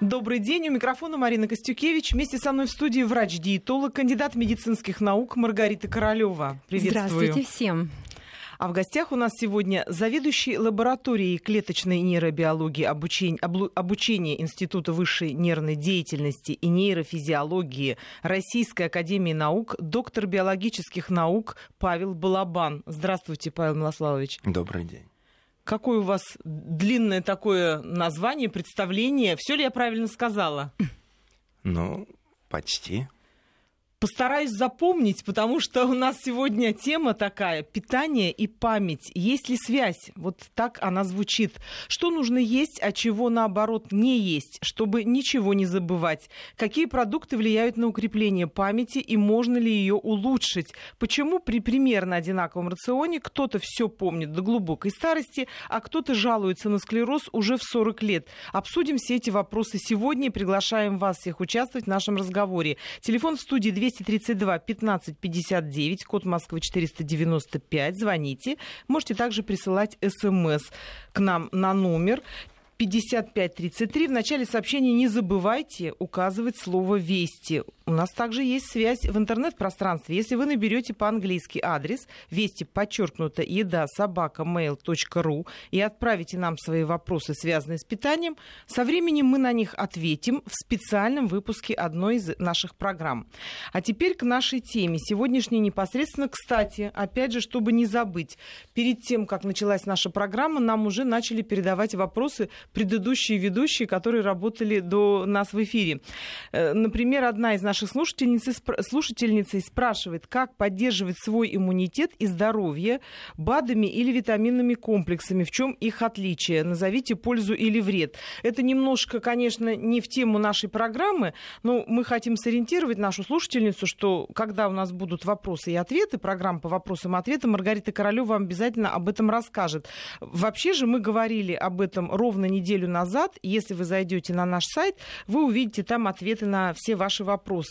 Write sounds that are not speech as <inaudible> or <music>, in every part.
Добрый день. У микрофона Марина Костюкевич. Вместе со мной в студии врач-диетолог, кандидат медицинских наук Маргарита Королева. Приветствую. Здравствуйте всем. А в гостях у нас сегодня заведующий лабораторией клеточной нейробиологии обучения, обучения Института высшей нервной деятельности и нейрофизиологии Российской академии наук, доктор биологических наук Павел Балабан. Здравствуйте, Павел Милославович. Добрый день. Какое у вас длинное такое название, представление? Все ли я правильно сказала? Ну, почти. Постараюсь запомнить, потому что у нас сегодня тема такая – питание и память. Есть ли связь? Вот так она звучит. Что нужно есть, а чего, наоборот, не есть, чтобы ничего не забывать? Какие продукты влияют на укрепление памяти и можно ли ее улучшить? Почему при примерно одинаковом рационе кто-то все помнит до глубокой старости, а кто-то жалуется на склероз уже в 40 лет? Обсудим все эти вопросы сегодня и приглашаем вас всех участвовать в нашем разговоре. Телефон в студии 200 232 15 59, код Москвы 495. Звоните. Можете также присылать смс к нам на номер 5533. В начале сообщения не забывайте указывать слово «Вести». У нас также есть связь в интернет-пространстве. Если вы наберете по-английски адрес вести подчеркнуто еда собака mail.ru и отправите нам свои вопросы, связанные с питанием, со временем мы на них ответим в специальном выпуске одной из наших программ. А теперь к нашей теме. Сегодняшней непосредственно, кстати, опять же, чтобы не забыть, перед тем, как началась наша программа, нам уже начали передавать вопросы предыдущие ведущие, которые работали до нас в эфире. Э, например, одна из наших слушательниц, слушательниц спрашивает, как поддерживать свой иммунитет и здоровье БАДами или витаминными комплексами, в чем их отличие? Назовите пользу или вред. Это немножко, конечно, не в тему нашей программы, но мы хотим сориентировать нашу слушательницу, что когда у нас будут вопросы и ответы, программа по вопросам и ответам, Маргарита Королева вам обязательно об этом расскажет. Вообще же мы говорили об этом ровно неделю назад. Если вы зайдете на наш сайт, вы увидите там ответы на все ваши вопросы.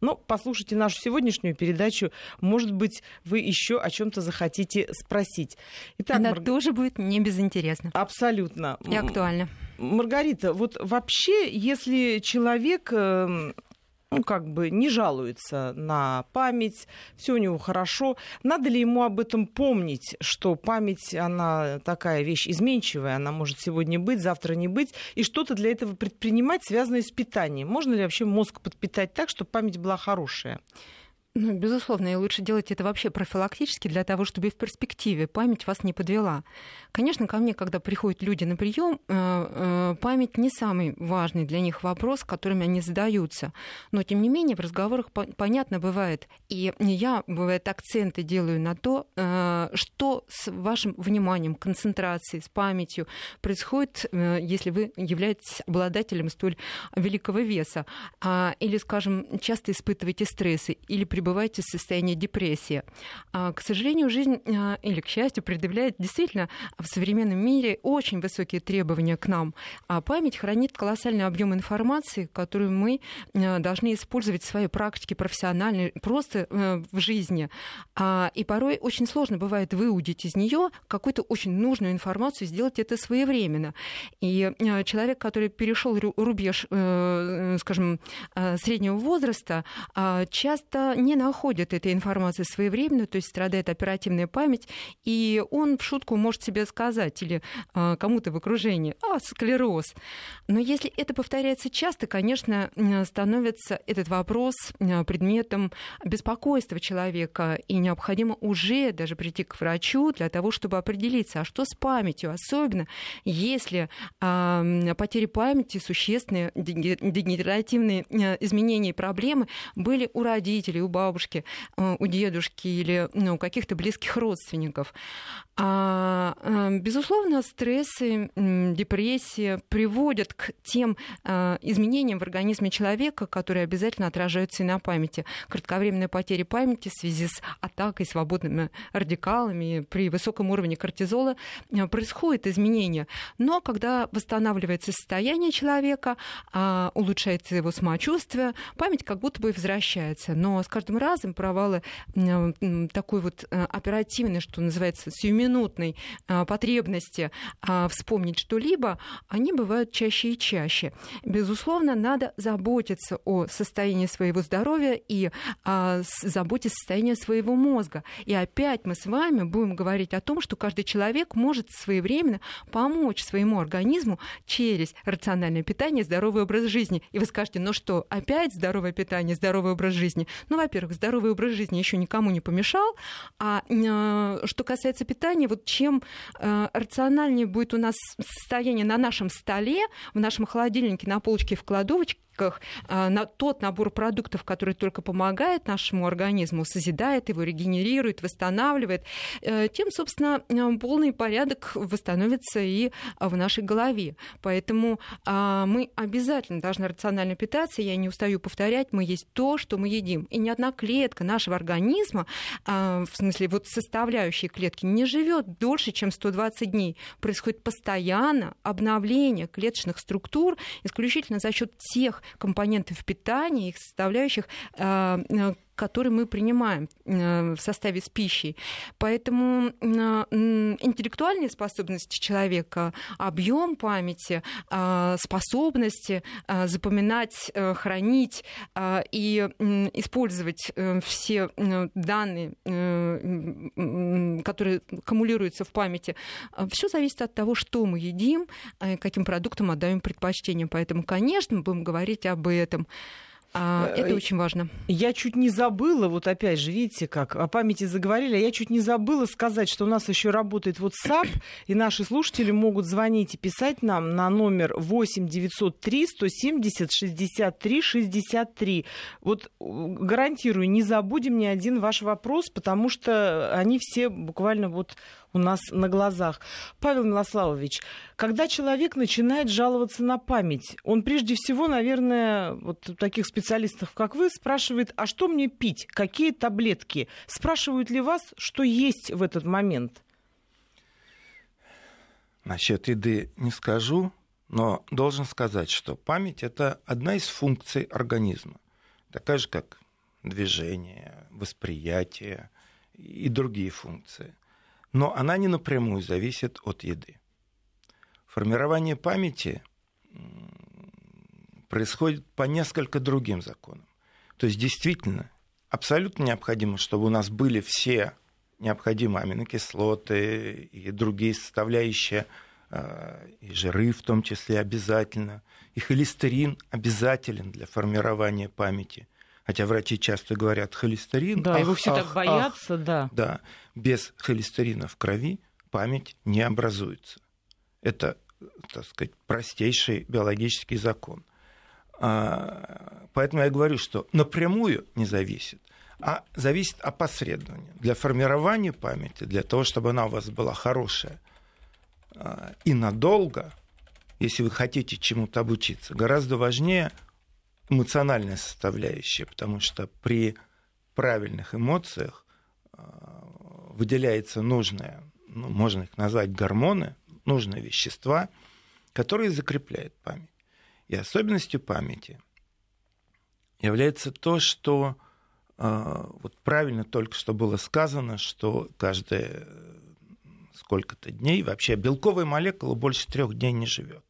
Ну, послушайте нашу сегодняшнюю передачу. Может быть, вы еще о чем-то захотите спросить. Итак, Она Марг... тоже будет не безинтересна. Абсолютно. И актуально. Маргарита, вот вообще, если человек эм, ну, как бы не жалуется на память, все у него хорошо. Надо ли ему об этом помнить, что память, она такая вещь изменчивая, она может сегодня быть, завтра не быть, и что-то для этого предпринимать, связанное с питанием? Можно ли вообще мозг подпитать так, чтобы память была хорошая? Ну, безусловно, и лучше делать это вообще профилактически для того, чтобы в перспективе память вас не подвела. Конечно, ко мне, когда приходят люди на прием, э, э, память не самый важный для них вопрос, которыми они задаются. Но, тем не менее, в разговорах понятно бывает. И я, бывает, акценты делаю на то, э, что с вашим вниманием, концентрацией, с памятью происходит, если вы являетесь обладателем столь великого веса. А, или, скажем, часто испытываете стрессы, или пребываете в состоянии депрессии. А, к сожалению, жизнь, или к счастью, предъявляет действительно в современном мире очень высокие требования к нам. А память хранит колоссальный объем информации, которую мы э, должны использовать в своей практике профессиональной, просто э, в жизни. А, и порой очень сложно бывает выудить из нее какую-то очень нужную информацию, сделать это своевременно. И э, человек, который перешел рубеж, скажем, среднего возраста, а, часто не находит этой информации своевременно, то есть страдает оперативная память, и он в шутку может себе сказать или а, кому-то в окружении, а, склероз. Но если это повторяется часто, конечно, становится этот вопрос а, предметом беспокойства человека, и необходимо уже даже прийти к врачу для того, чтобы определиться, а что с памятью, особенно если э, потери памяти, существенные дегенеративные изменения и проблемы были у родителей, у бабушки, у дедушки или ну, у каких-то близких родственников. А, э, безусловно, стрессы, депрессия приводят к тем э, изменениям в организме человека, которые обязательно отражаются и на памяти. Кратковременная потеря памяти в связи с атакой свободными радикалами при высоком уровне кортизола э, происходит изменение. Но когда восстанавливается состояние человека, а, улучшается его самочувствие, память как будто бы возвращается. Но с каждым этом разом, провалы такой вот оперативной, что называется, сиюминутной потребности вспомнить что-либо, они бывают чаще и чаще. Безусловно, надо заботиться о состоянии своего здоровья и заботиться о состоянии своего мозга. И опять мы с вами будем говорить о том, что каждый человек может своевременно помочь своему организму через рациональное питание, здоровый образ жизни. И вы скажете, ну что, опять здоровое питание, здоровый образ жизни? Ну, во-первых, здоровый образ жизни еще никому не помешал. А э, что касается питания, вот чем э, рациональнее будет у нас состояние на нашем столе, в нашем холодильнике, на полочке в кладовочке, скидках а, на тот набор продуктов, который только помогает нашему организму, созидает его, регенерирует, восстанавливает, э, тем, собственно, э, полный порядок восстановится и в нашей голове. Поэтому а, мы обязательно должны рационально питаться. Я не устаю повторять, мы есть то, что мы едим. И ни одна клетка нашего организма, а, в смысле вот составляющие клетки, не живет дольше, чем 120 дней. Происходит постоянно обновление клеточных структур исключительно за счет тех компонентов питания, их составляющих, э, которые мы принимаем э, в составе с пищей. Поэтому интеллектуальные способности человека, объем памяти, а, способности запоминать, э, хранить и использовать все данные, которые аккумулируются в памяти, все зависит от того, что мы едим, каким продуктам отдаем предпочтение. Поэтому, конечно, будем говорить об этом. А, э, это очень важно. Я чуть не забыла, вот опять же, видите, как о памяти заговорили, а я чуть не забыла сказать, что у нас еще работает WhatsApp, и наши слушатели могут звонить и писать нам на номер 8 903 170 63 63. Вот гарантирую, не забудем ни один ваш вопрос, потому что они все буквально вот у нас на глазах. Павел Милославович, когда человек начинает жаловаться на память, он прежде всего, наверное, вот таких специалистов, как вы, спрашивает, а что мне пить, какие таблетки? Спрашивают ли вас, что есть в этот момент? Насчет еды не скажу, но должен сказать, что память – это одна из функций организма, такая же, как движение, восприятие и другие функции но она не напрямую зависит от еды. Формирование памяти происходит по несколько другим законам. То есть действительно абсолютно необходимо, чтобы у нас были все необходимые аминокислоты и другие составляющие, а, и жиры в том числе обязательно, и холестерин обязателен для формирования памяти хотя врачи часто говорят холестерин. Да, ах, его все ах, так боятся, ах, да. Да, без холестерина в крови память не образуется. Это, так сказать, простейший биологический закон. А, поэтому я говорю, что напрямую не зависит, а зависит опосредованно. Для формирования памяти, для того, чтобы она у вас была хорошая а, и надолго, если вы хотите чему-то обучиться, гораздо важнее – эмоциональная составляющая, потому что при правильных эмоциях а, выделяется нужное, ну, можно их назвать гормоны, нужные вещества, которые закрепляют память. И особенностью памяти является то, что а, вот правильно только что было сказано, что каждые сколько-то дней вообще белковая молекула больше трех дней не живет.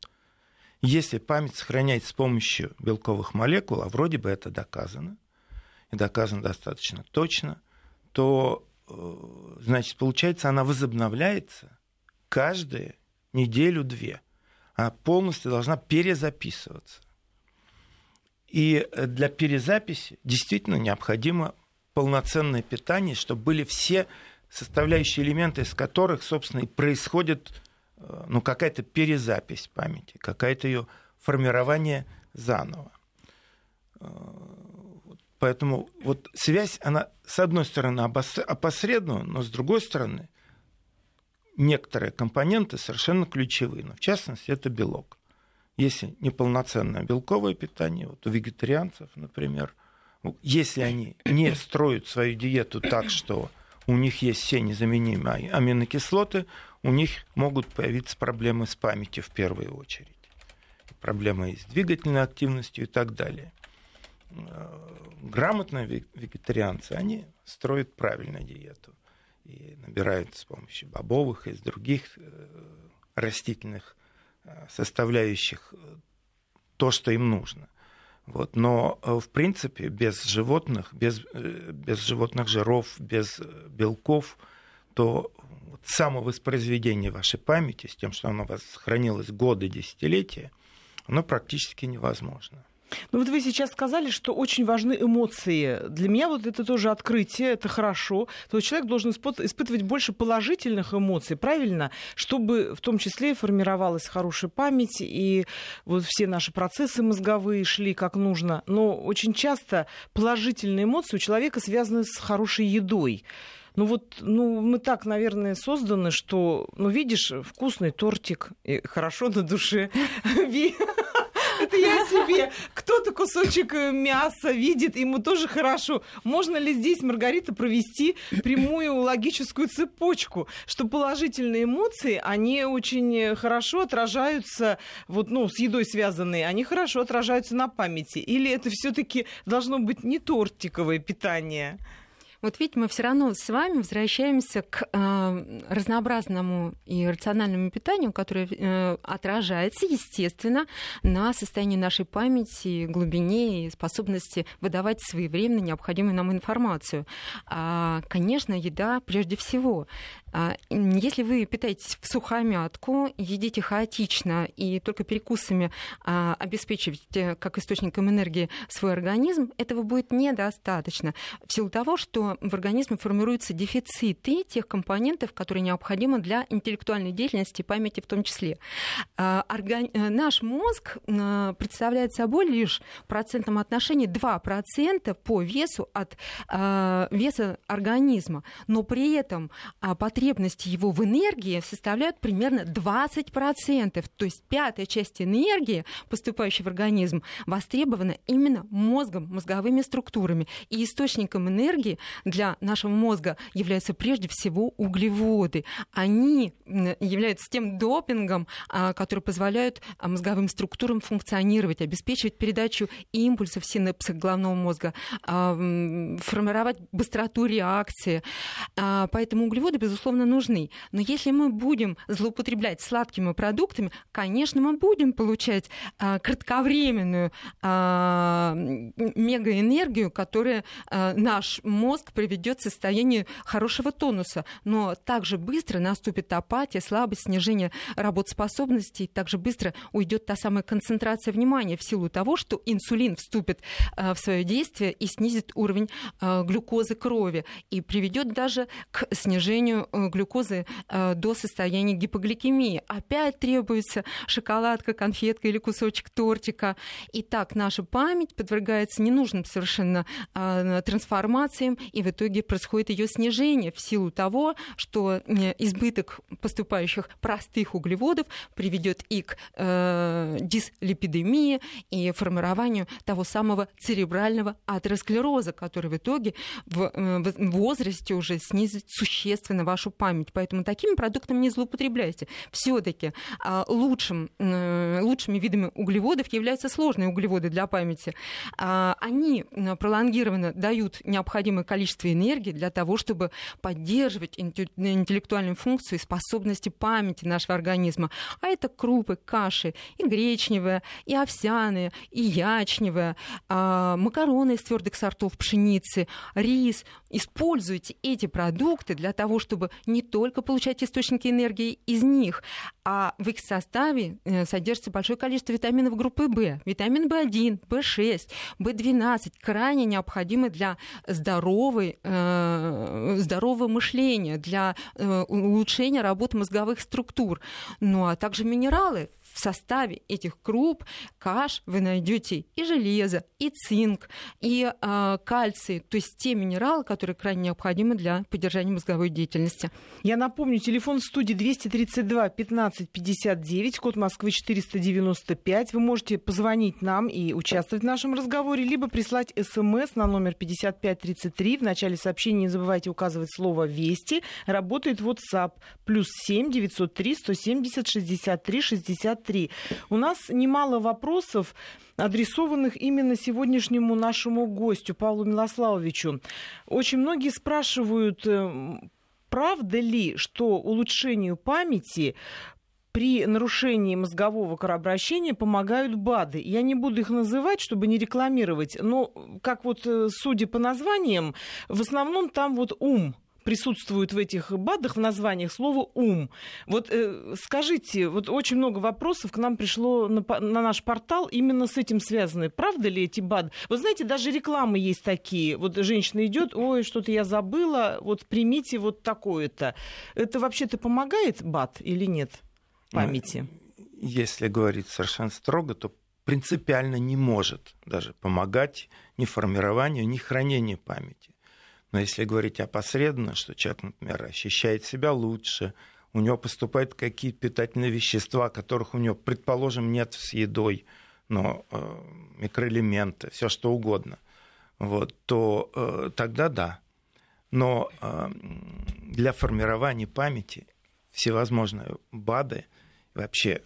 Если память сохраняется с помощью белковых молекул, а вроде бы это доказано, и доказано достаточно точно, то, э, значит, получается, она возобновляется каждые неделю-две. Она полностью должна перезаписываться. И для перезаписи действительно необходимо полноценное питание, чтобы были все составляющие элементы, из которых, собственно, и происходит Э, ну, какая-то перезапись памяти, какая-то ее формирование заново. Э, поэтому вот связь, она, с одной стороны, опосредована, но с другой стороны, некоторые компоненты совершенно ключевые. Но в частности, это белок. Если неполноценное белковое питание, вот у вегетарианцев, например, если они не строят свою диету так, что у них есть все незаменимые аминокислоты, у них могут появиться проблемы с памятью в первую очередь. Проблемы с двигательной активностью и так далее. грамотные вегетарианцы, они строят правильную диету и набирают с помощью бобовых и из других растительных составляющих то, что им нужно. Вот. Но, в принципе, без животных, без, без животных жиров, без белков, то самовоспроизведение вашей памяти с тем, что оно у вас хранилось годы, десятилетия, оно практически невозможно. Ну вот вы сейчас сказали, что очень важны эмоции. Для меня вот это тоже открытие, это хорошо. То есть человек должен испытывать больше положительных эмоций, правильно? Чтобы в том числе формировалась хорошая память, и вот все наши процессы мозговые шли как нужно. Но очень часто положительные эмоции у человека связаны с хорошей едой. Ну вот, ну мы так, наверное, созданы, что, ну видишь, вкусный тортик, и хорошо на душе. <laughs> Это я себе. Кто-то кусочек э, мяса видит, ему тоже хорошо. Можно ли здесь, Маргарита, провести прямую логическую цепочку, что положительные эмоции, они очень хорошо отражаются, вот, ну, с едой связанные, они хорошо отражаются на памяти? Или это все таки должно быть не тортиковое питание? Вот видите, мы все равно с вами возвращаемся к э, разнообразному и рациональному питанию, которое э, отражается, естественно, на состоянии нашей памяти, глубине и способности выдавать своевременно необходимую нам информацию. А, конечно, еда прежде всего. А, если вы питаетесь в сухомятку, едите хаотично и только перекусами а, обеспечиваете как источником энергии свой организм, этого будет недостаточно. В силу того, что в организме формируются дефициты тех компонентов, которые необходимы для интеллектуальной деятельности, памяти в том числе. А, орган... Э, наш мозг представляет собой лишь в процентном отношении 2% по весу от веса организма, но при этом потребность потребности его в энергии составляют примерно 20%. То есть пятая часть энергии, поступающей в организм, востребована именно мозгом, мозговыми структурами. И источником энергии для нашего мозга являются прежде всего углеводы. Они являются тем допингом, а, который позволяет а, мозговым структурам функционировать, обеспечивать передачу импульсов в синапсах головного мозга, а, формировать быстроту реакции. Поэтому углеводы, безусловно, нужны. Но если мы будем злоупотреблять сладкими продуктами, конечно, мы будем получать кратковременную мегаэнергию, которая а, наш мозг приведет в состояние хорошего тонуса. Но также быстро наступит апатия, слабость, снижение работоспособности, также быстро уйдет та самая концентрация внимания в силу того, что инсулин вступит а, в свое действие и снизит уровень а, глюкозы крови и приведет даже к снижению э, глюкозы э, до состояния гипогликемии. Опять требуется шоколадка, конфетка или кусочек тортика. И так наша память подвергается ненужным совершенно э, трансформациям, и в итоге происходит ее снижение в силу того, что э, избыток поступающих простых углеводов приведет и к э, дислипидемии, и формированию того самого церебрального атеросклероза, который в итоге в, в возрасте уже снизит существенно вашу память. Поэтому такими продуктами не злоупотребляйте. Все-таки а, лучшим, лучшими видами углеводов являются сложные углеводы для памяти. А, они пролонгированно дают необходимое количество энергии для того, чтобы поддерживать интеллектуальную функцию и способности памяти нашего организма. А это крупы, каши, и гречневые, и овсяные, и ячневые, а, макароны из твердых сортов пшеницы, рис. Используйте эти продукты для того, чтобы не только получать источники энергии из них, а в их составе э, содержится большое количество витаминов группы В. Витамин В1, В6, В12 крайне необходимы для здоровой, э, здорового мышления, для э, улучшения работы мозговых структур. Ну а также минералы в составе этих круп, каш вы найдете и железо, и цинк, и э, кальций, то есть те минералы, которые крайне необходимы для поддержания мозговой деятельности. Я напомню, телефон студии 232 15 59, код Москвы 495. Вы можете позвонить нам и участвовать в нашем разговоре, либо прислать смс на номер 5533. В начале сообщения не забывайте указывать слово «Вести». Работает WhatsApp плюс 7 903 170 63 63 63. У нас немало вопросов, адресованных именно сегодняшнему нашему гостю Павлу Милославовичу. Очень многие спрашивают, э, правда ли, что улучшению памяти при нарушении мозгового кровообращения помогают БАДы. Я не буду их называть, чтобы не рекламировать, но как вот э, судя по названиям, в основном там вот ум присутствует в этих БАДах, в названиях слово «ум». Вот э, скажите, вот очень много вопросов к нам пришло на, на наш портал именно с этим связаны. Правда ли эти БАДы? Вы знаете, даже рекламы есть такие. Вот женщина идет, ой, что-то я забыла, вот примите вот такое-то. Это вообще-то помогает БАД или нет памяти? Ну, если говорить совершенно строго, то принципиально не может даже помогать ни формированию, ни хранению памяти. Но если говорить опосредованно, что человек, например, ощущает себя лучше, у него поступают какие-то питательные вещества, которых у него, предположим, нет с едой, но э, микроэлементы, все что угодно, вот, то э, тогда да. Но э, для формирования памяти всевозможные БАДы, вообще,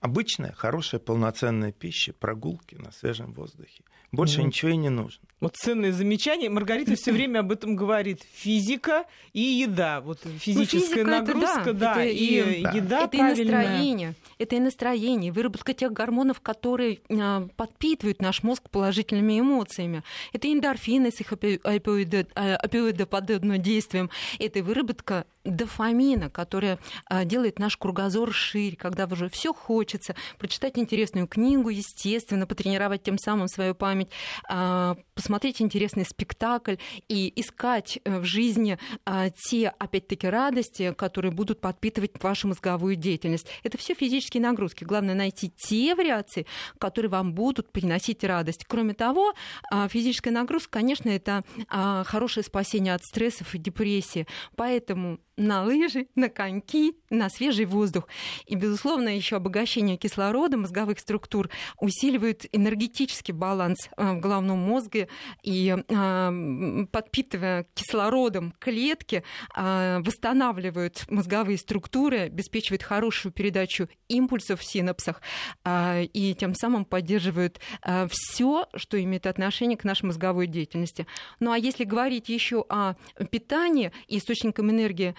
обычная, хорошая, полноценная пища, прогулки на свежем воздухе. Больше mm. ничего и не нужно. Вот ценное замечание. Маргарита все время об этом говорит. Физика и еда. Вот физическая ну, нагрузка, это, да, да, это, и да. еда Это правильная. и настроение. Это и настроение, выработка тех гормонов, которые а, подпитывают наш мозг положительными эмоциями. Это эндорфины с их опиоидоподобным действием. Это выработка дофамина, которая а, делает наш кругозор шире, когда уже все хочется прочитать интересную книгу, естественно, потренировать тем самым свою память, а, посмотреть интересный спектакль и искать э, в жизни а, те, опять-таки, радости, которые будут подпитывать вашу мозговую деятельность. Это все физические нагрузки. Главное найти те вариации, которые вам будут приносить радость. Кроме того, физическая нагрузка, конечно, это хорошее спасение от стрессов и депрессии. Поэтому на лыжи, на коньки, на свежий воздух. И, безусловно, еще обогащение кислорода мозговых структур усиливает энергетический баланс э, в головном мозге и, э, подпитывая кислородом клетки, э, восстанавливают мозговые структуры, обеспечивают хорошую передачу импульсов в синапсах и тем самым поддерживают все, что имеет отношение к нашей мозговой деятельности. Ну а если говорить еще о питании источником энергии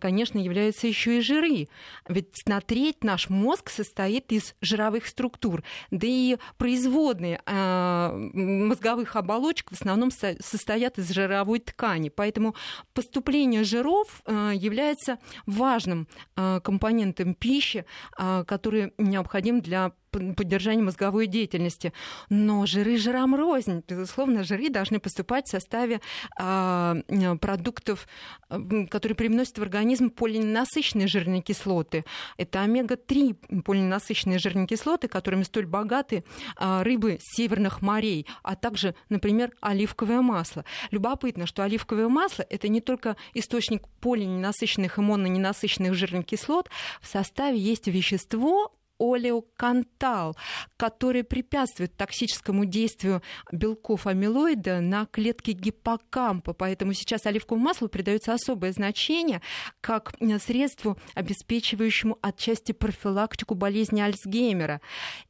конечно, являются еще и жиры. Ведь на треть наш мозг состоит из жировых структур. Да и производные а, мозговых оболочек в основном состоят из жировой ткани. Поэтому поступление жиров а, является важным компонентом пищи, который необходим для поддержания мозговой деятельности. Но жиры жирам рознь. Безусловно, жиры должны поступать в составе а, продуктов, которые привносят в организм полиненасыщенные жирные кислоты. Это омега-3 полиненасыщенные жирные кислоты, которыми столь богаты а, рыбы северных морей, а также, например, оливковое масло. Любопытно, что оливковое масло – это не только источник полиненасыщенных и мононенасыщенных жирных кислот, в составе есть вещество, олеокантал, который препятствует токсическому действию белков амилоида на клетки гиппокампа. Поэтому сейчас оливковому маслу придается особое значение как средству, обеспечивающему отчасти профилактику болезни Альцгеймера.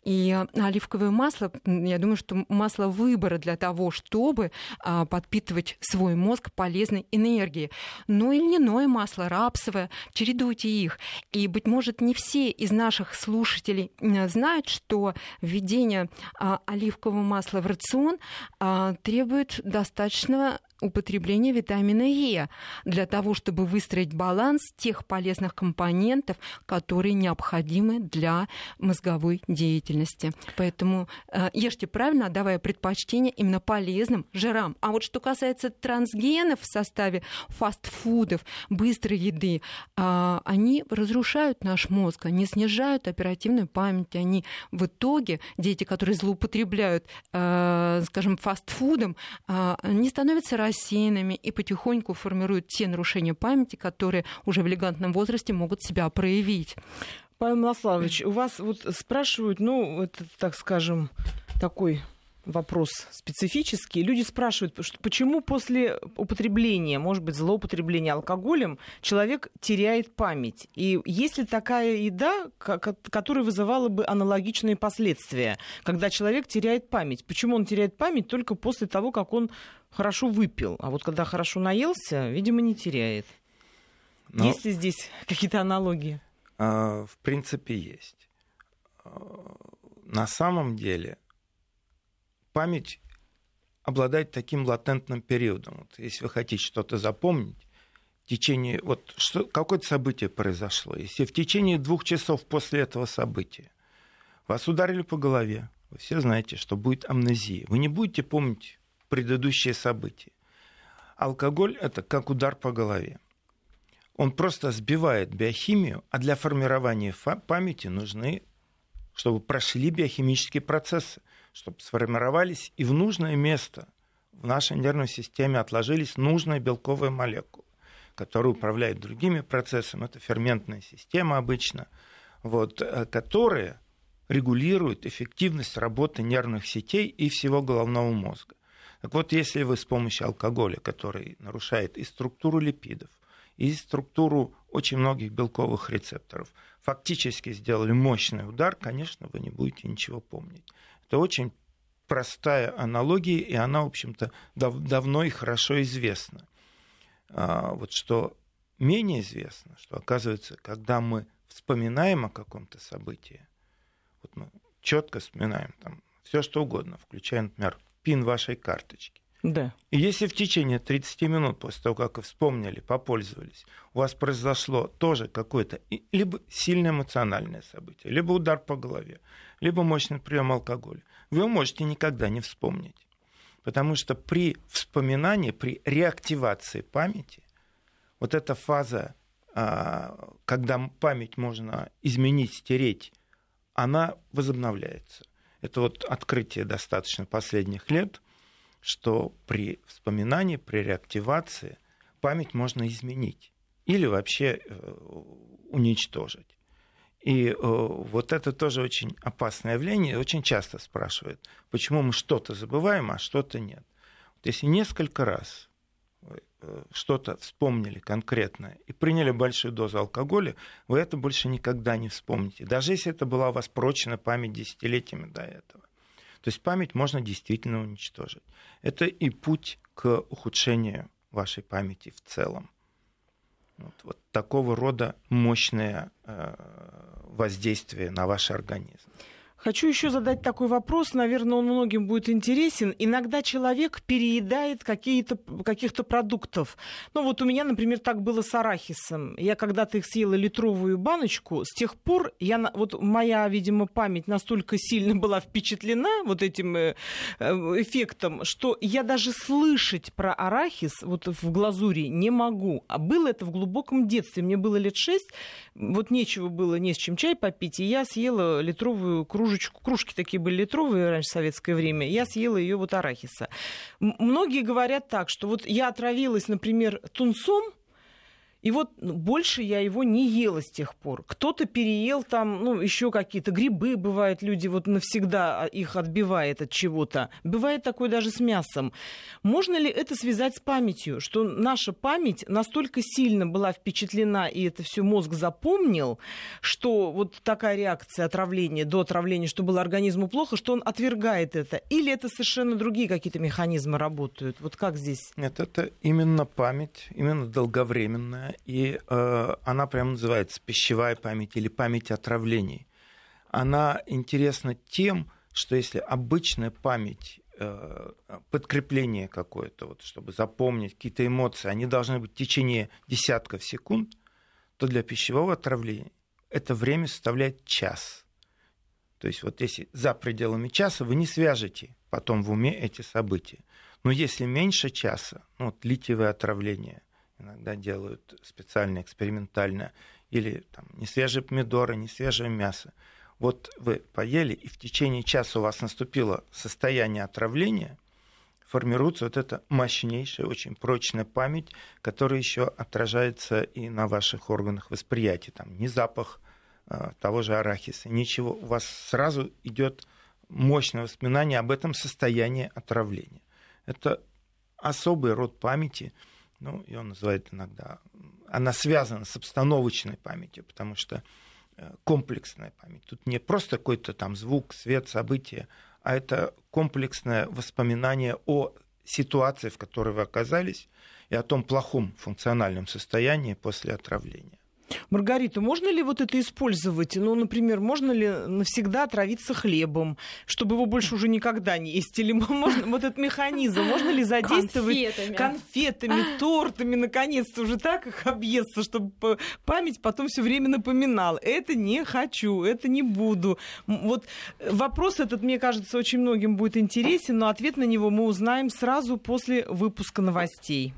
И оливковое масло, я думаю, что масло выбора для того, чтобы а, подпитывать свой мозг полезной энергией. Ну и льняное масло, рапсовое, чередуйте их. И, быть может, не все из наших слушателей слушатели знают, что введение а, оливкового масла в рацион а, требует достаточного употребления витамина Е для того, чтобы выстроить баланс тех полезных компонентов, которые необходимы для мозговой деятельности. Поэтому э, ешьте правильно, отдавая предпочтение именно полезным жирам. А вот что касается трансгенов в составе фастфудов, быстрой еды, э, они разрушают наш мозг, они снижают оперативную память, они в итоге, дети, которые злоупотребляют, э, скажем, фастфудом, э, не становятся рассеянными и потихоньку формируют те нарушения памяти, которые уже в элегантном возрасте могут себя проявить. Павел Милославович, у вас вот спрашивают, ну, это, так скажем, такой вопрос специфический. Люди спрашивают, почему после употребления, может быть, злоупотребления алкоголем, человек теряет память. И есть ли такая еда, которая вызывала бы аналогичные последствия, когда человек теряет память? Почему он теряет память только после того, как он хорошо выпил? А вот когда хорошо наелся, видимо, не теряет. Но... Есть ли здесь какие-то аналогии? А, в принципе, есть. А, на самом деле память обладает таким латентным периодом. Вот если вы хотите что-то запомнить, в течение вот что, какое-то событие произошло. Если в течение двух часов после этого события вас ударили по голове, вы все знаете, что будет амнезия. Вы не будете помнить предыдущие события. Алкоголь это как удар по голове. Он просто сбивает биохимию, а для формирования памяти нужны, чтобы прошли биохимические процессы чтобы сформировались и в нужное место в нашей нервной системе отложились нужные белковые молекулы, которые управляют другими процессами. Это ферментная система обычно, вот, э, которые регулируют эффективность работы нервных сетей и всего головного мозга. Так вот, если вы с помощью алкоголя, который нарушает и структуру липидов, и структуру очень многих белковых рецепторов, фактически сделали мощный удар, конечно, вы не будете ничего помнить. Это очень простая аналогия, и она, в общем-то, дав- давно и хорошо известна. А, вот что менее известно, что оказывается, когда мы вспоминаем о каком-то событии, вот мы четко вспоминаем там все что угодно, включая, например, пин вашей карточки. Да. И если в течение 30 минут после того, как вы вспомнили, попользовались, у вас произошло тоже какое-то либо сильное эмоциональное событие, либо удар по голове, либо мощный прием алкоголя, вы можете никогда не вспомнить. Потому что при вспоминании, при реактивации памяти, вот эта фаза, а, когда память можно изменить, стереть, она возобновляется. Это вот открытие достаточно последних лет, что при вспоминании, при реактивации память можно изменить или вообще э, уничтожить. И э, вот это тоже очень опасное явление. Очень часто спрашивают, почему мы что-то забываем, а что-то нет. Вот если несколько раз э, что-то вспомнили конкретное и приняли большую дозу алкоголя, вы это больше никогда не вспомните. Даже если это была у вас прочная память десятилетиями до этого. То есть память можно действительно уничтожить. Это и путь к ухудшению вашей памяти в целом. Вот, вот такого рода мощное э, воздействие на ваш организм. Хочу еще задать такой вопрос, наверное, он многим будет интересен. Иногда человек переедает какие-то, каких-то продуктов. Ну вот у меня, например, так было с арахисом. Я когда-то их съела литровую баночку, с тех пор я, вот моя, видимо, память настолько сильно <laughs> была впечатлена вот этим э, э, эффектом, что я даже слышать про арахис вот в глазури не могу. А было это в глубоком детстве. Мне было лет шесть, вот нечего было не с чем чай попить, и я съела литровую кружку кружечку, кружки такие были литровые раньше в советское время, я съела ее вот арахиса. Многие говорят так, что вот я отравилась, например, тунцом, и вот ну, больше я его не ела с тех пор. Кто-то переел там, ну, еще какие-то грибы, бывают люди вот навсегда а, их отбивает от чего-то. Бывает такое даже с мясом. Можно ли это связать с памятью, что наша память настолько сильно была впечатлена, и это все мозг запомнил, что вот такая реакция отравления до отравления, что было организму плохо, что он отвергает это? Или это совершенно другие какие-то механизмы работают? Вот как здесь? Нет, это именно память, именно долговременная и э, она прямо называется пищевая память или память отравлений. Она интересна тем, что если обычная память э, подкрепление какое-то, вот, чтобы запомнить какие-то эмоции, они должны быть в течение десятков секунд, то для пищевого отравления это время составляет час. То есть вот если за пределами часа вы не свяжете потом в уме эти события. Но если меньше часа, ну, вот литиевое отравление, иногда делают специально, экспериментально, или там, не свежие помидоры, не свежее мясо. Вот вы поели, и в течение часа у вас наступило состояние отравления, формируется вот эта мощнейшая, очень прочная память, которая еще отражается и на ваших органах восприятия. Там ни запах а, того же арахиса, ничего. У вас сразу идет мощное воспоминание об этом состоянии отравления. Это особый род памяти, ну, и он называет иногда, она связана с обстановочной памятью, потому что э, комплексная память. Тут не просто какой-то там звук, свет, событие, а это комплексное воспоминание о ситуации, в которой вы оказались, и о том плохом функциональном состоянии после отравления. Маргарита, можно ли вот это использовать? Ну, например, можно ли навсегда отравиться хлебом, чтобы его больше уже никогда не есть? Или <laughs> можно вот этот механизм, можно ли задействовать конфетами, конфетами тортами, наконец-то уже так их объесться, чтобы память потом все время напоминала. Это не хочу, это не буду. Вот вопрос этот, мне кажется, очень многим будет интересен, но ответ на него мы узнаем сразу после выпуска новостей.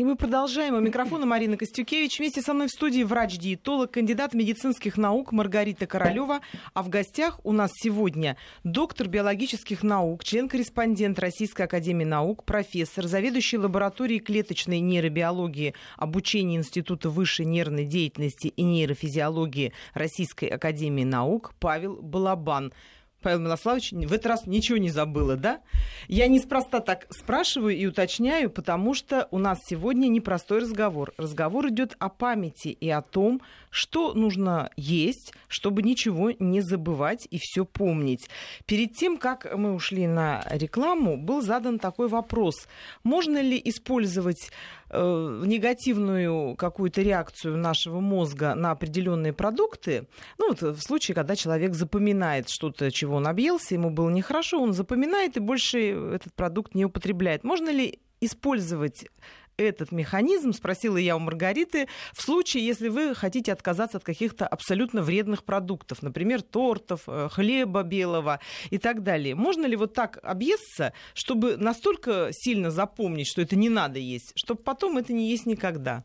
И мы продолжаем. У микрофона Марина Костюкевич. Вместе со мной в студии врач-диетолог, кандидат медицинских наук Маргарита Королева. А в гостях у нас сегодня доктор биологических наук, член-корреспондент Российской академии наук, профессор, заведующий лабораторией клеточной нейробиологии обучения Института высшей нервной деятельности и нейрофизиологии Российской академии наук Павел Балабан. Павел Милославович в этот раз ничего не забыла, да? Я неспроста так спрашиваю и уточняю, потому что у нас сегодня непростой разговор. Разговор идет о памяти и о том, что нужно есть, чтобы ничего не забывать и все помнить. Перед тем, как мы ушли на рекламу, был задан такой вопрос. Можно ли использовать э, негативную какую-то реакцию нашего мозга на определенные продукты, ну вот в случае, когда человек запоминает что-то, чего он объелся, ему было нехорошо, он запоминает и больше этот продукт не употребляет. Можно ли использовать этот механизм, спросила я у Маргариты, в случае, если вы хотите отказаться от каких-то абсолютно вредных продуктов, например, тортов, э, хлеба белого и так далее. Можно ли вот так объесться, чтобы настолько сильно запомнить, что это не надо есть, чтобы потом это не есть никогда?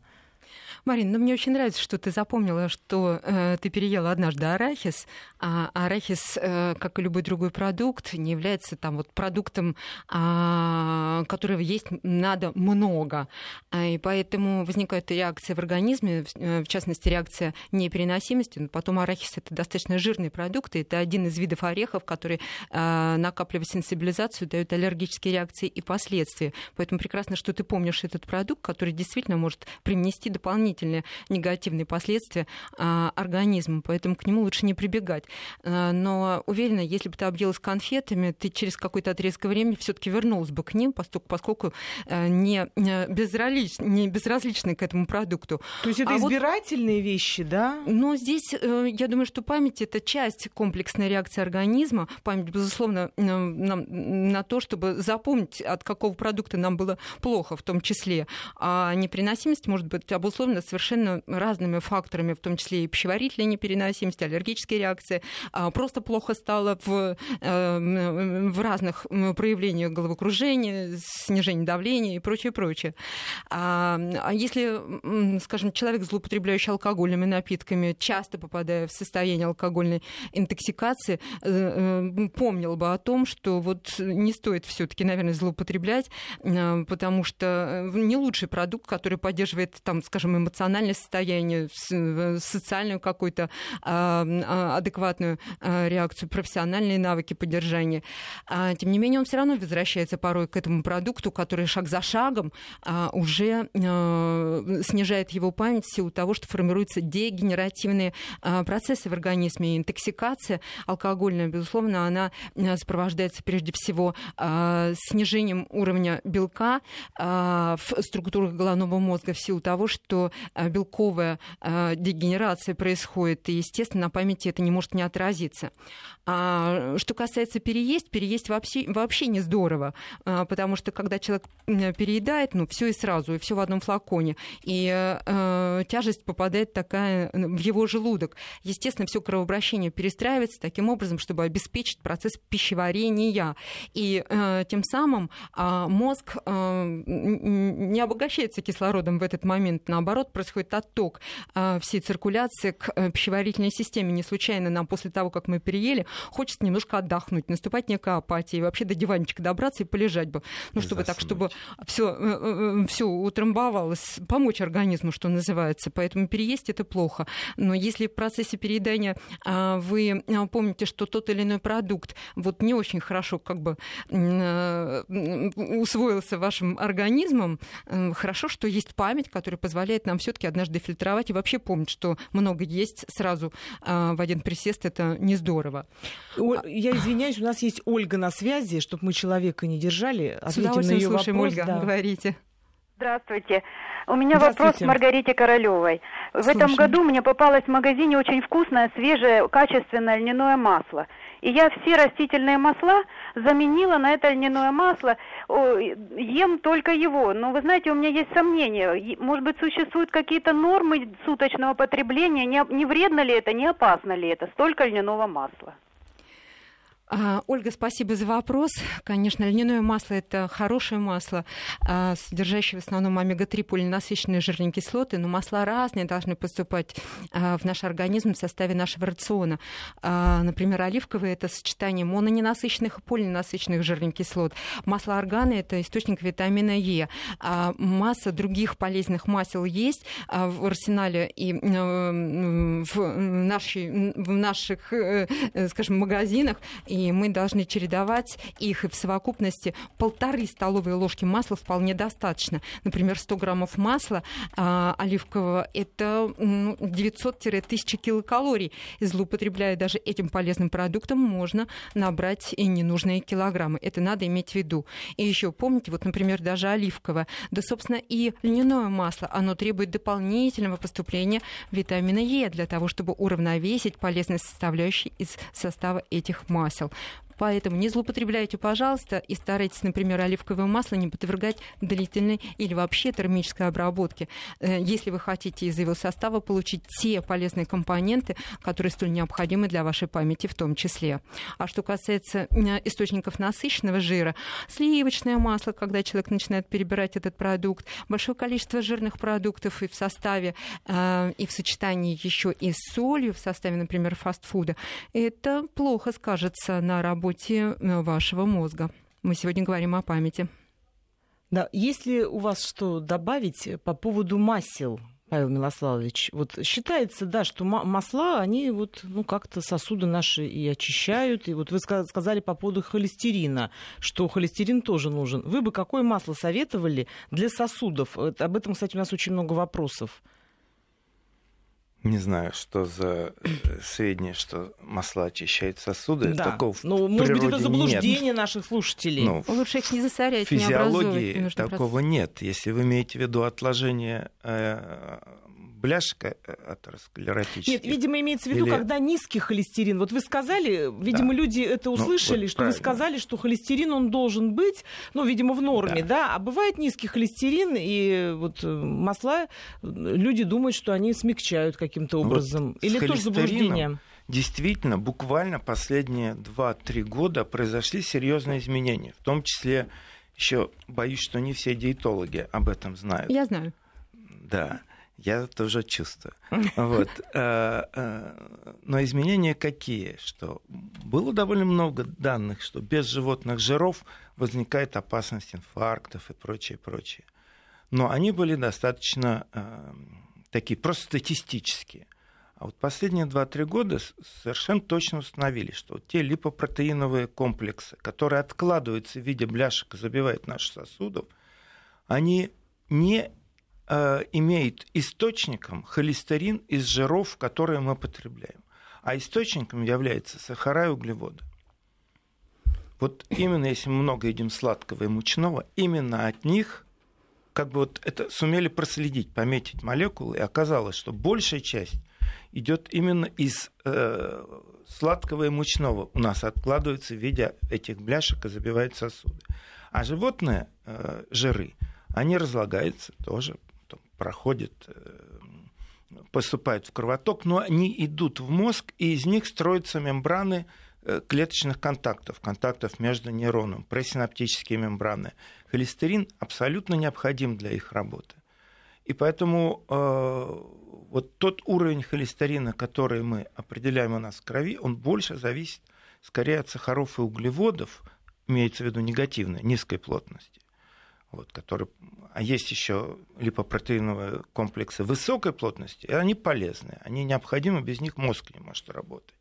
Марин, ну мне очень нравится, что ты запомнила, что э, ты переела однажды арахис, а арахис, э, как и любой другой продукт, не является там вот продуктом, э, которого есть надо много. А, и поэтому возникает реакция в организме, в, э, в частности, реакция непереносимости. Но потом арахис это достаточно жирный продукт, и это один из видов орехов, который, э, накапливая сенсибилизацию, дает аллергические реакции и последствия. Поэтому прекрасно, что ты помнишь этот продукт, который действительно может принести дополнительные дополнительные негативные последствия а, организму, поэтому к нему лучше не прибегать. А, но уверена, если бы ты объелась конфетами, ты через какой-то отрезок времени все-таки вернулась бы к ним, поскольку, поскольку а, не, безразлич, не безразличны к этому продукту. То есть это а избирательные вот, вещи, да? Но здесь э, я думаю, что память это часть комплексной реакции организма. Память, безусловно, нам, на то, чтобы запомнить, от какого продукта нам было плохо в том числе. А неприносимость может быть обусловлена совершенно разными факторами, в том числе и пищеварительная непереносимость, аллергические реакции. А, просто плохо стало в, э, в разных проявлениях головокружения, снижения давления и прочее, прочее. А, а если, скажем, человек, злоупотребляющий алкогольными напитками, часто попадая в состояние алкогольной интоксикации, э, э, помнил бы о том, что вот не стоит все-таки, наверное, злоупотреблять, потому что не лучший продукт, который поддерживает, там, скажем, эмоциональное состояние, социальную какую-то а, адекватную а, реакцию, профессиональные навыки поддержания. А, тем не менее, он все равно возвращается порой к этому продукту, который шаг за шагом уже снижает его память в силу того, что формируются дегенеративные процессы в организме. интоксикация алкогольная, безусловно, она сопровождается прежде всего снижением уровня белка в структурах головного мозга в силу того, что Э, белковая э, дегенерация происходит, и, естественно, на памяти это не может не отразиться. А что касается переесть, переесть вообще, вообще не здорово, а, потому что когда человек переедает, ну, все и сразу, и все в одном флаконе, и э, тяжесть попадает такая в его желудок. Естественно, все кровообращение перестраивается таким образом, чтобы обеспечить процесс пищеварения. И э, тем самым э, мозг э, не обогащается кислородом в этот момент, наоборот, наоборот, происходит отток э, всей циркуляции к э, пищеварительной системе. Не случайно нам после того, как мы переели, хочется немножко отдохнуть, наступать некая апатия, и вообще до диванчика добраться и полежать бы. Ну, чтобы Заснуть. так, чтобы все, все утрамбовалось, помочь организму, что называется. Поэтому переесть это плохо. Но если в процессе переедания вы помните, что тот или иной продукт вот не очень хорошо как бы усвоился вашим организмом, хорошо, что есть память, которая позволяет нам все-таки однажды фильтровать и вообще помнить, что много есть сразу а, в один присест, это не здорово. Я извиняюсь, у нас есть Ольга на связи, чтобы мы человека не держали. Ответим С на ее слушаем, вопрос. Ольга, да. говорите. Здравствуйте. У меня вопрос Маргарите Королевой. В Слушаем. этом году мне попалось в магазине очень вкусное, свежее, качественное льняное масло. И я все растительные масла заменила на это льняное масло, ем только его. Но вы знаете, у меня есть сомнения. Может быть, существуют какие-то нормы суточного потребления? Не, не вредно ли это, не опасно ли это? Столько льняного масла. А, Ольга, спасибо за вопрос. Конечно, льняное масло – это хорошее масло, а, содержащее в основном омега-3 полиненасыщенные жирные кислоты, но масла разные должны поступать а, в наш организм в составе нашего рациона. Например, оливковое – это сочетание мононенасыщенных и полиненасыщенных жирных кислот. Масло органы – это источник витамина Е. Масса других полезных масел есть в арсенале и в, нашей, в наших, э, скажем, магазинах – и мы должны чередовать их, и в совокупности полторы столовые ложки масла вполне достаточно. Например, 100 граммов масла а, оливкового – это ну, 900-1000 килокалорий. И злоупотребляя даже этим полезным продуктом, можно набрать и ненужные килограммы. Это надо иметь в виду. И еще помните, вот, например, даже оливковое, да, собственно, и льняное масло, оно требует дополнительного поступления витамина Е для того, чтобы уравновесить полезные составляющие из состава этих масел масел. Поэтому не злоупотребляйте, пожалуйста, и старайтесь, например, оливковое масло не подвергать длительной или вообще термической обработке, э, если вы хотите из его состава получить те полезные компоненты, которые столь необходимы для вашей памяти в том числе. А что касается э, источников насыщенного жира, сливочное масло, когда человек начинает перебирать этот продукт, большое количество жирных продуктов и в составе, э, и в сочетании еще и с солью в составе, например, фастфуда, это плохо скажется на работе работе э, вашего мозга. Мы сегодня говорим о памяти. Да, если у вас что добавить по поводу масел, Павел Милославович, вот считается, да, что масла, они вот, ну, как-то сосуды наши и очищают. И вот вы сказали по поводу холестерина, что холестерин тоже нужен. Вы бы какое масло советовали для сосудов? Об этом, кстати, у нас очень много вопросов. Не знаю, что за э, сведения, что масла очищают сосуды. Да. Такого ну, может быть, это заблуждение нет. наших слушателей. Ну, Лучше их не засорять, физиологии не такого процесс. нет. Если вы имеете в виду отложение э, бляшка э, атеросклеротических. Нет, видимо, имеется в виду, Или... когда низкий холестерин. Вот вы сказали, видимо, да. люди это услышали, ну, вот что правильно. вы сказали, что холестерин, он должен быть, ну, видимо, в норме, да. да, а бывает низкий холестерин, и вот э, масла, люди думают, что они смягчают каким-то образом. Вот Или тоже заблуждение? Действительно, буквально последние 2-3 года произошли серьезные изменения, в том числе еще боюсь, что не все диетологи об этом знают. Я знаю. Да. Я тоже чувствую. Вот. Э, э, но изменения какие? Что было довольно много данных, что без животных жиров возникает опасность инфарктов и прочее, прочее. Но они были достаточно э, такие, просто статистические. А вот последние 2-3 года совершенно точно установили, что те липопротеиновые комплексы, которые откладываются в виде бляшек и забивают наши сосудов, они не Э, имеет источником холестерин из жиров, которые мы потребляем. А источником является сахара и углеводы. Вот именно если мы много едим сладкого и мучного, именно от них как бы вот это сумели проследить, пометить молекулы, и оказалось, что большая часть идет именно из э, сладкого и мучного. У нас откладывается в виде этих бляшек и забивает сосуды. А животные э, жиры, они разлагаются тоже проходят, э, поступают в кровоток, но они идут в мозг, и из них строятся мембраны э, клеточных контактов, контактов между нейроном, пресинаптические мембраны. Холестерин абсолютно необходим для их работы. И поэтому э, вот тот уровень холестерина, который мы определяем у нас в крови, он больше зависит скорее от сахаров и углеводов, имеется в виду негативной, низкой плотности. Вот, который... А есть еще липопротеиновые комплексы высокой плотности, и они полезны, они необходимы, без них мозг не может работать.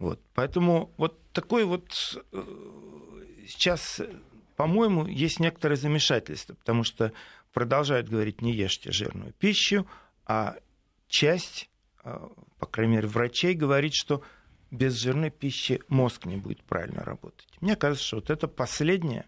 Вот, поэтому вот такой вот э, сейчас, по-моему, есть некоторое замешательство, потому что продолжают говорить, не ешьте жирную пищу, а часть, э, по крайней мере, врачей говорит, что без жирной пищи мозг не будет правильно работать. Мне кажется, что вот это последнее,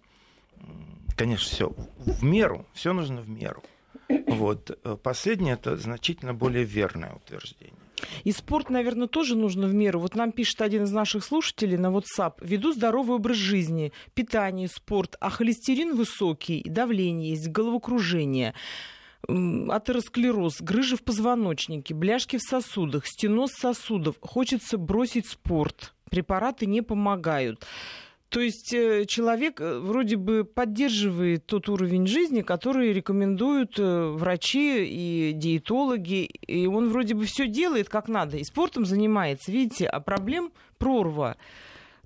конечно, все в меру, все нужно в меру. Вот. Э, последнее это значительно более верное утверждение. И спорт, наверное, тоже нужно в меру. Вот нам пишет один из наших слушателей на WhatsApp. Веду здоровый образ жизни, питание, спорт, а холестерин высокий, давление есть, головокружение атеросклероз, грыжи в позвоночнике, бляшки в сосудах, стеноз сосудов. Хочется бросить спорт. Препараты не помогают. То есть э, человек э, вроде бы поддерживает тот уровень жизни, который рекомендуют э, врачи и диетологи, и он вроде бы все делает как надо, и спортом занимается, видите, а проблем прорва.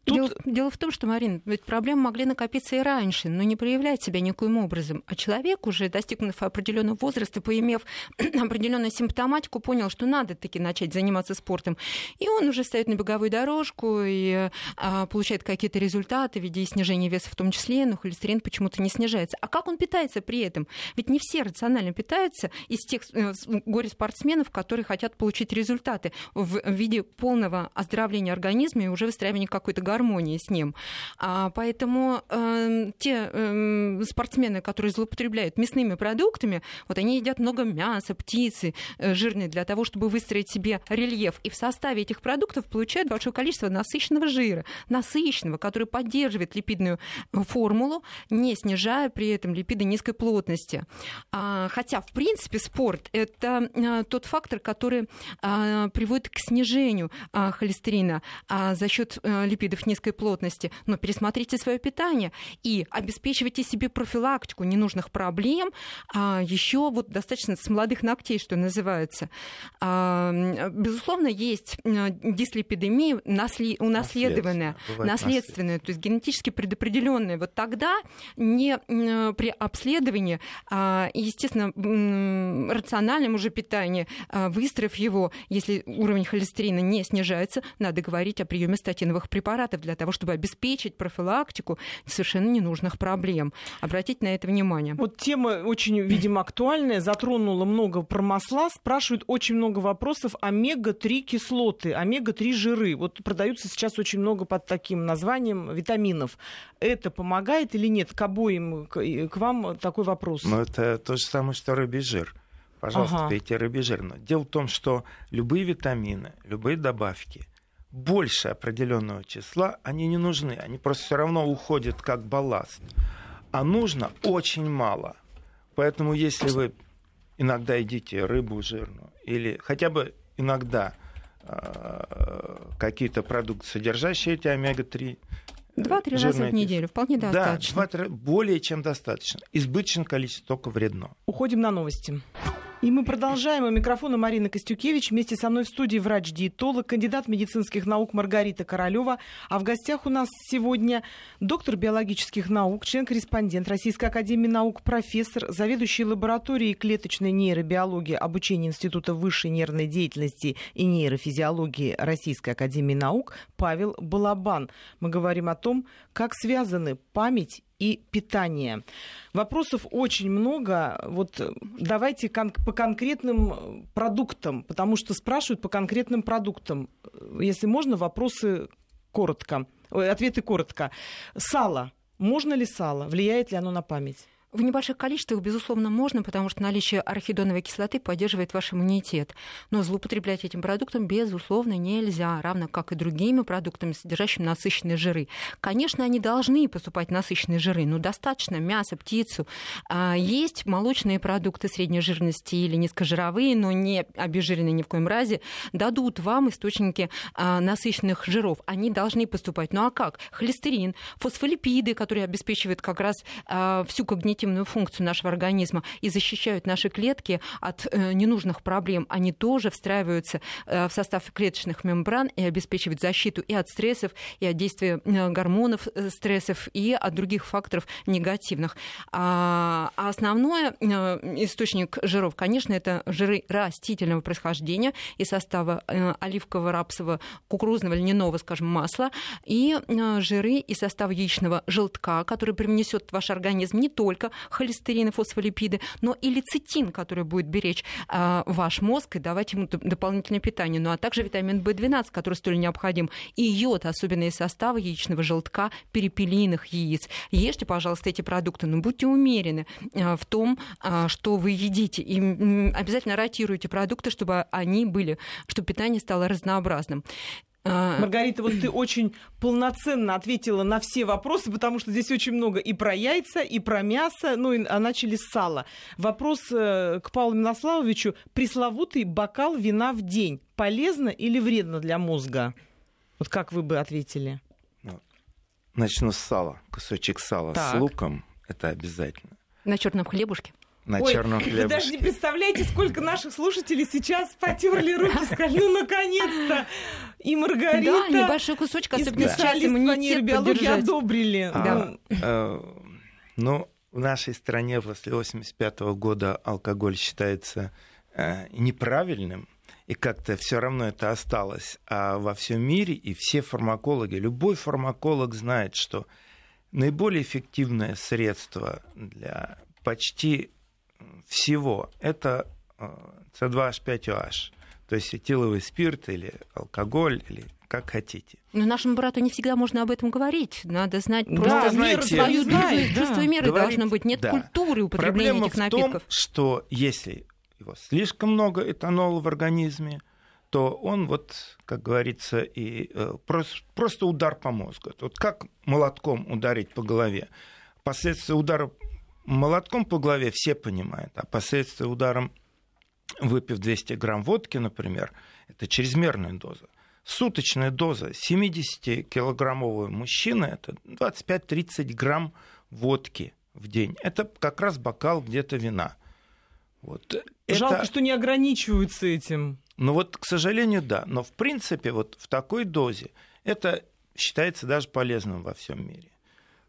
Тут... Дело, дело в том, что, Марин, ведь проблемы могли накопиться и раньше, но не проявлять себя никоим образом. А человек, уже достигнув определенного возраста, поимев <clears throat> определенную симптоматику, понял, что надо таки начать заниматься спортом. И он уже стоит на беговую дорожку и а, получает какие-то результаты в виде снижения веса в том числе, но холестерин почему-то не снижается. А как он питается при этом? Ведь не все рационально питаются из тех э, горе-спортсменов, которые хотят получить результаты в виде полного оздоровления организма и уже выстраивания какой-то гармонии с ним. А, поэтому э, те э, спортсмены, которые злоупотребляют мясными продуктами, вот они едят много мяса, птицы э, жирные для того, чтобы выстроить себе рельеф. И в составе этих продуктов получают большое количество насыщенного жира, насыщенного, который поддерживает липидную формулу, не снижая при этом липиды низкой плотности. А, хотя, в принципе, спорт – это а, тот фактор, который а, приводит к снижению а, холестерина а, за счет а, низкой плотности, но пересмотрите свое питание и обеспечивайте себе профилактику ненужных проблем, а еще вот достаточно с молодых ногтей, что называется. А, безусловно, есть дислипидемия насле... унаследованная, наследственная, то есть генетически предопределенная. Вот тогда не при обследовании, а, естественно, рациональном уже питании, а, выстроив его, если уровень холестерина не снижается, надо говорить о приеме статиновых препаратов препаратов для того, чтобы обеспечить профилактику совершенно ненужных проблем. Обратите на это внимание. Вот тема очень, видимо, актуальная, затронула много про масла, спрашивают очень много вопросов омега-3 кислоты, омега-3 жиры. Вот продаются сейчас очень много под таким названием витаминов. Это помогает или нет? К обоим, к, к вам такой вопрос. Ну, это то же самое, что рыбий жир. Пожалуйста, ага. пейте рыбий жир. Но дело в том, что любые витамины, любые добавки – больше определенного числа, они не нужны. Они просто все равно уходят как балласт. А нужно очень мало. Поэтому если вы иногда едите рыбу жирную или хотя бы иногда э, какие-то продукты, содержащие эти омега-3, Два-три раза в неделю, вполне достаточно. Да, более чем достаточно. Избыточное количество только вредно. Уходим на новости. И мы продолжаем. У микрофона Марина Костюкевич. Вместе со мной в студии врач-диетолог, кандидат медицинских наук Маргарита Королева. А в гостях у нас сегодня доктор биологических наук, член-корреспондент Российской академии наук, профессор, заведующий лабораторией клеточной нейробиологии обучения Института высшей нервной деятельности и нейрофизиологии Российской академии наук Павел Балабан. Мы говорим о том, как связаны память и питание. Вопросов очень много. Вот давайте кон- по конкретным продуктам, потому что спрашивают по конкретным продуктам. Если можно, вопросы коротко, ответы коротко. Сало. Можно ли сало? Влияет ли оно на память? В небольших количествах, безусловно, можно, потому что наличие арахидоновой кислоты поддерживает ваш иммунитет. Но злоупотреблять этим продуктом, безусловно, нельзя, равно как и другими продуктами, содержащими насыщенные жиры. Конечно, они должны поступать насыщенные жиры, но достаточно мяса, птицу. А, есть молочные продукты средней жирности или низкожировые, но не обезжиренные ни в коем разе, дадут вам источники а, насыщенных жиров. Они должны поступать. Ну а как? Холестерин, фосфолипиды, которые обеспечивают как раз а, всю когнитивную вегетативную функцию нашего организма и защищают наши клетки от э, ненужных проблем, они тоже встраиваются э, в состав клеточных мембран и обеспечивают защиту и от стрессов, и от действия э, гормонов стрессов, и от других факторов негативных. А, а основной э, источник жиров, конечно, это жиры растительного происхождения из состава оливкового, рапсового, кукурузного, льняного, скажем, масла, и жиры из состава яичного желтка, который привнесет в ваш организм не только холестерин и фосфолипиды, но и лецитин, который будет беречь э, ваш мозг и давать ему дополнительное питание. Ну а также витамин В12, который столь необходим, и йод, особенно из состава яичного желтка, перепелиных яиц. Ешьте, пожалуйста, эти продукты, но будьте умерены э, в том, э, что вы едите. И обязательно ротируйте продукты, чтобы они были, чтобы питание стало разнообразным. А. Маргарита, вот ты очень полноценно ответила на все вопросы, потому что здесь очень много и про яйца, и про мясо, ну и а начали с сала. Вопрос э, к Павлу Минославовичу. Пресловутый бокал вина в день полезно или вредно для мозга? Вот как вы бы ответили? Ну, начну с сала. Кусочек сала так. с луком. Это обязательно. На черном хлебушке? На Ой, черном хлебушке. Вы даже не представляете, сколько наших слушателей сейчас потерли руки, сказали, ну, наконец-то. И Маргарита, да, небольшой кусочек, особенно сейчас иммунитет биологии одобрили. А, да. э, ну, в нашей стране после 85 года алкоголь считается э, неправильным, и как-то все равно это осталось. А во всем мире и все фармакологи, любой фармаколог знает, что наиболее эффективное средство для почти всего это C2H5OH, э, то есть этиловый спирт или алкоголь, или как хотите. Но нашему брату не всегда можно об этом говорить. Надо знать просто да, знаете, свою знает, да. чувство меры Говорить, должно быть. Нет да. культуры употребления Проблема этих напитков. в том, что если его слишком много этанола в организме, то он вот, как говорится, и э, просто, просто удар по мозгу. Вот как молотком ударить по голове. Последствия удара молотком по голове все понимают, а последствия ударом, выпив 200 грамм водки, например, это чрезмерная доза. Суточная доза 70-килограммового мужчины – это 25-30 грамм водки в день. Это как раз бокал где-то вина. Вот. Жалко, это... что не ограничиваются этим. Ну вот, к сожалению, да. Но в принципе вот в такой дозе это считается даже полезным во всем мире.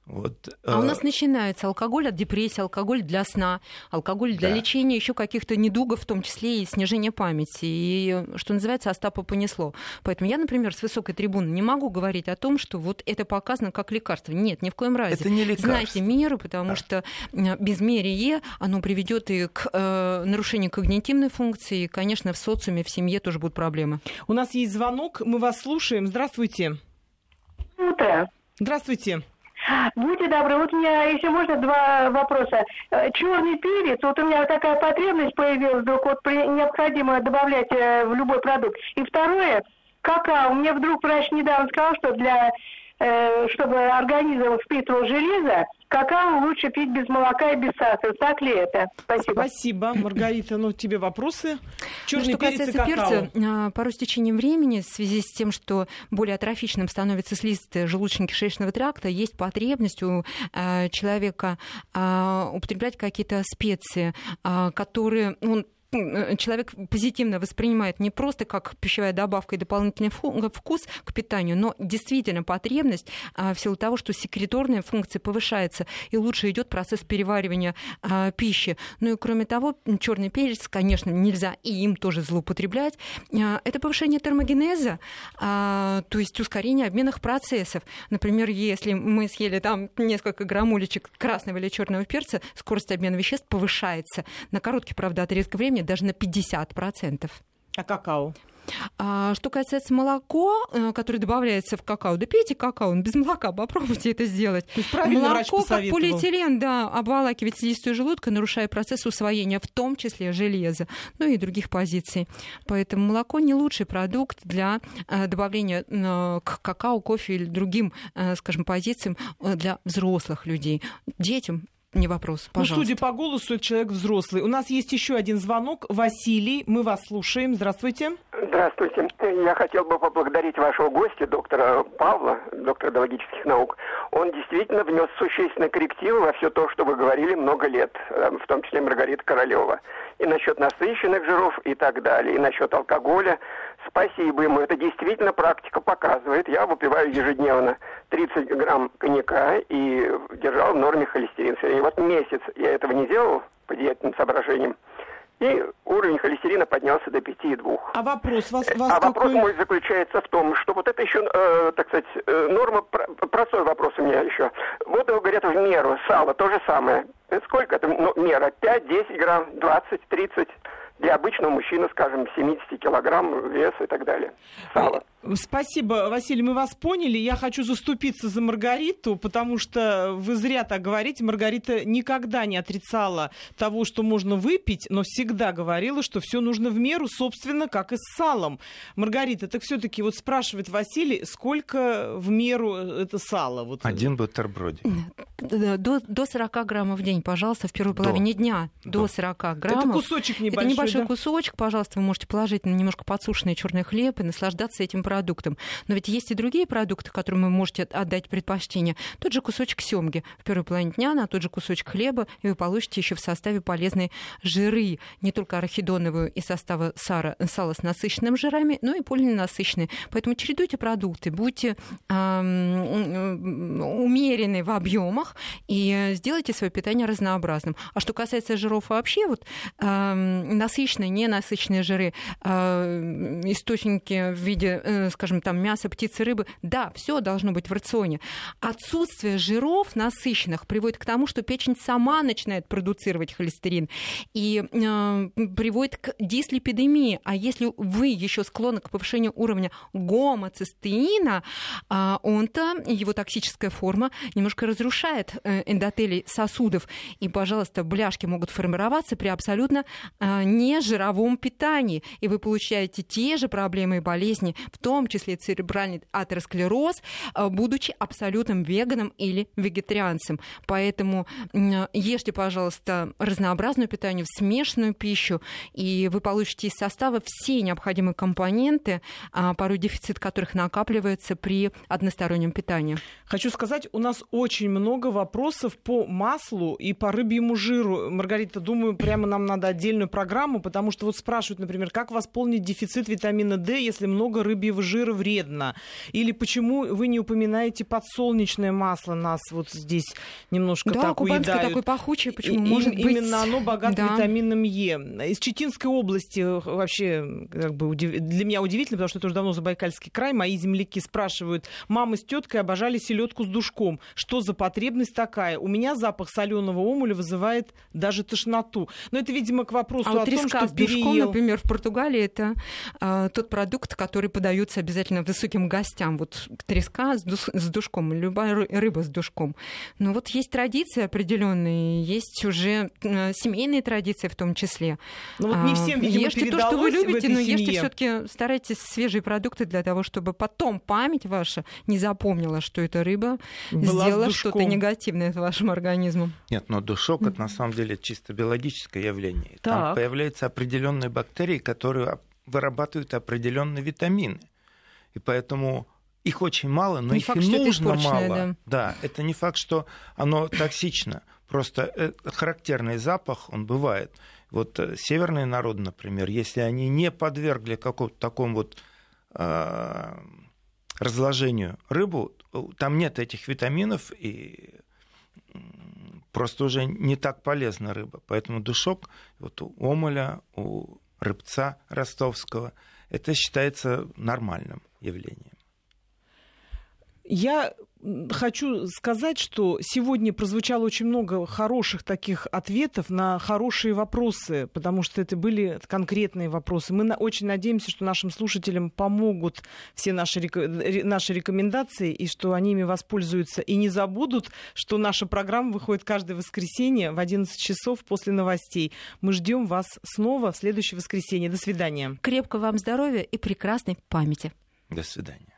Вот, а у нас э, начинается алкоголь от депрессии, алкоголь для сна, алкоголь для да. лечения еще каких-то недугов, в том числе и снижения памяти. И, что называется, Остапа понесло. Поэтому я, например, с высокой трибуны не могу говорить о том, что вот это показано как лекарство. Нет, ни в коем разе. Это не лекарство. Знайте меры, потому да. что безмерие, оно приведет и к э, нарушению когнитивной функции, и, конечно, в социуме, в семье тоже будут проблемы. У нас есть звонок, мы вас слушаем. Здравствуйте. Утро. Здравствуйте. Будьте добры, вот у меня, еще можно, два вопроса. Э, Черный перец, вот у меня такая потребность появилась, вдруг вот необходимо добавлять э, в любой продукт. И второе, какао. Мне вдруг врач недавно сказал, что для Э, чтобы организм впитывал железо, какао лучше пить без молока и без сахара. Так ли это? Спасибо. Спасибо, Маргарита. Ну, тебе вопросы? Черный ну, что перец касается перца, а, порой с течением времени, в связи с тем, что более атрофичным становится слизистый желудочно-кишечного тракта, есть потребность у а, человека а, употреблять какие-то специи, которые он Э, человек позитивно воспринимает не просто как пищевая добавка и дополнительный вкус к питанию, но действительно потребность а, в силу того, что секреторная функция повышается и лучше идет процесс переваривания а, пищи. Ну и кроме того, черный перец, конечно, нельзя и им тоже злоупотреблять. А, это повышение термогенеза, то есть ускорение обменных процессов. Например, если мы съели там несколько граммулечек красного или черного перца, скорость обмена веществ повышается на короткий, правда, отрезок времени потребления даже на 50%. А какао? А, что касается молоко, э, которое добавляется в какао, да пейте какао, без молока, попробуйте это сделать. Молоко, как полиэтилен, да, обволакивает слизистую желудка, нарушая процесс усвоения, в том числе железа, ну и других позиций. Поэтому молоко не лучший продукт для э, добавления э, к какао, кофе или другим, скажем, позициям для взрослых людей. Детям не вопрос, пожалуйста. Ну, судя по голосу, это человек взрослый. У нас есть еще один звонок. Василий, мы вас слушаем. Здравствуйте. Здравствуйте. Я хотел бы поблагодарить вашего гостя, доктора Павла, доктора биологических наук. Он действительно внес существенные коррективы во все то, что вы говорили много лет, э, в том числе Маргарита Королева. И насчет насыщенных жиров и так далее, и насчет алкоголя. Спасибо ему. Это действительно практика показывает. Я выпиваю ежедневно 30 грамм коньяка и держал в норме холестерин. И вот месяц я этого не делал по диетным соображениям и уровень холестерина поднялся до 5,2. А вопрос вас, вас А какой... вопрос мой заключается в том, что вот это еще, э, так сказать, э, норма, простой вопрос у меня еще. Вот говорят в меру, сало то же самое. Сколько это ну, мера? 5, 10 грамм, 20, 30? Для обычного мужчины, скажем, 70 килограмм вес и так далее. Сало. Спасибо, Василий, мы вас поняли. Я хочу заступиться за Маргариту, потому что вы зря так говорите. Маргарита никогда не отрицала того, что можно выпить, но всегда говорила, что все нужно в меру, собственно, как и с салом. Маргарита, так все-таки вот спрашивает Василий, сколько в меру это сало? Вот... Один бутербродик. До, до 40 граммов в день, пожалуйста, в первой половине до. дня. До, до 40 граммов. Это кусочек небольшой, Это небольшой да? кусочек, пожалуйста, вы можете положить на немножко подсушенный черный хлеб и наслаждаться этим продуктом. Но ведь есть и другие продукты, которым вы можете отдать предпочтение. Тот же кусочек семги в первой половине дня, на тот же кусочек хлеба, и вы получите еще в составе полезные жиры, не только арахидоновую из состава сара, сала с насыщенными жирами, но и полиненасыщенные. Поэтому чередуйте продукты, будьте эм, умеренны в объемах и сделайте свое питание разнообразным. А что касается жиров вообще, вот эм, насыщенные, ненасыщенные жиры, э, источники в виде Э, скажем, там мясо, птицы, рыбы, да, все должно быть в рационе. Отсутствие жиров насыщенных приводит к тому, что печень сама начинает продуцировать холестерин и э, приводит к дислипидемии. А если вы еще склонны к повышению уровня гомоцистеина, э, он-то, его токсическая форма, немножко разрушает э, эндотелий сосудов. И, пожалуйста, бляшки могут формироваться при абсолютно э, нежировом питании. И вы получаете те же проблемы и болезни, в том числе церебральный атеросклероз, э, будучи абсолютным веганом или вегетарианцем. Поэтому ешьте, пожалуйста, разнообразную питание, смешанную пищу, и вы получите из состава все необходимые компоненты, а, порой дефицит которых накапливается при одностороннем питании. Хочу сказать, у нас очень много вопросов по маслу и по рыбьему жиру. Маргарита, думаю, прямо нам надо отдельную программу, потому что вот спрашивают, например, как восполнить дефицит витамина D, если много рыбьего рыбьего жира вредно? Или почему вы не упоминаете подсолнечное масло? Нас вот здесь немножко да, так уедают. такой пахучий, почему? И, Может им, быть... Именно оно богато да. витамином Е. Из Читинской области э, вообще как бы удив... для меня удивительно, потому что это уже давно Забайкальский край. Мои земляки спрашивают, мама с теткой обожали селедку с душком. Что за потребность такая? У меня запах соленого омуля вызывает даже тошноту. Но это, видимо, к вопросу а о том, что с душком, переел... например, в Португалии это э, тот продукт, который подают подается обязательно высоким гостям. Вот треска с, душ, с душком, любая рыба с душком. Но вот есть традиции определенные, есть уже э, семейные традиции в том числе. Ну вот не всем, видимо, Ешьте то, что вы любите, но ешьте все-таки старайтесь свежие продукты для того, чтобы потом память ваша не запомнила, что эта рыба Была сделала что-то негативное с вашим организмом. Нет, но душок это на самом деле чисто биологическое явление. Так. Там появляются определенные бактерии, которые вырабатывают определенные витамины. И поэтому их очень мало, но не их факт, и нужно мало. Да. да, это не факт, что оно токсично. Просто э, характерный запах, он бывает. Вот э, северные народы, например, если они не подвергли какому-то такому вот э, разложению рыбу, там нет этих витаминов, и просто уже не так полезна рыба. Поэтому душок вот у омоля, у рыбца ростовского, это считается нормальным явлением. Я хочу сказать, что сегодня прозвучало очень много хороших таких ответов на хорошие вопросы, потому что это были конкретные вопросы. Мы очень надеемся, что нашим слушателям помогут все наши, наши рекомендации, и что они ими воспользуются, и не забудут, что наша программа выходит каждое воскресенье в 11 часов после новостей. Мы ждем вас снова в следующее воскресенье. До свидания. Крепкого вам здоровья и прекрасной памяти. До свидания.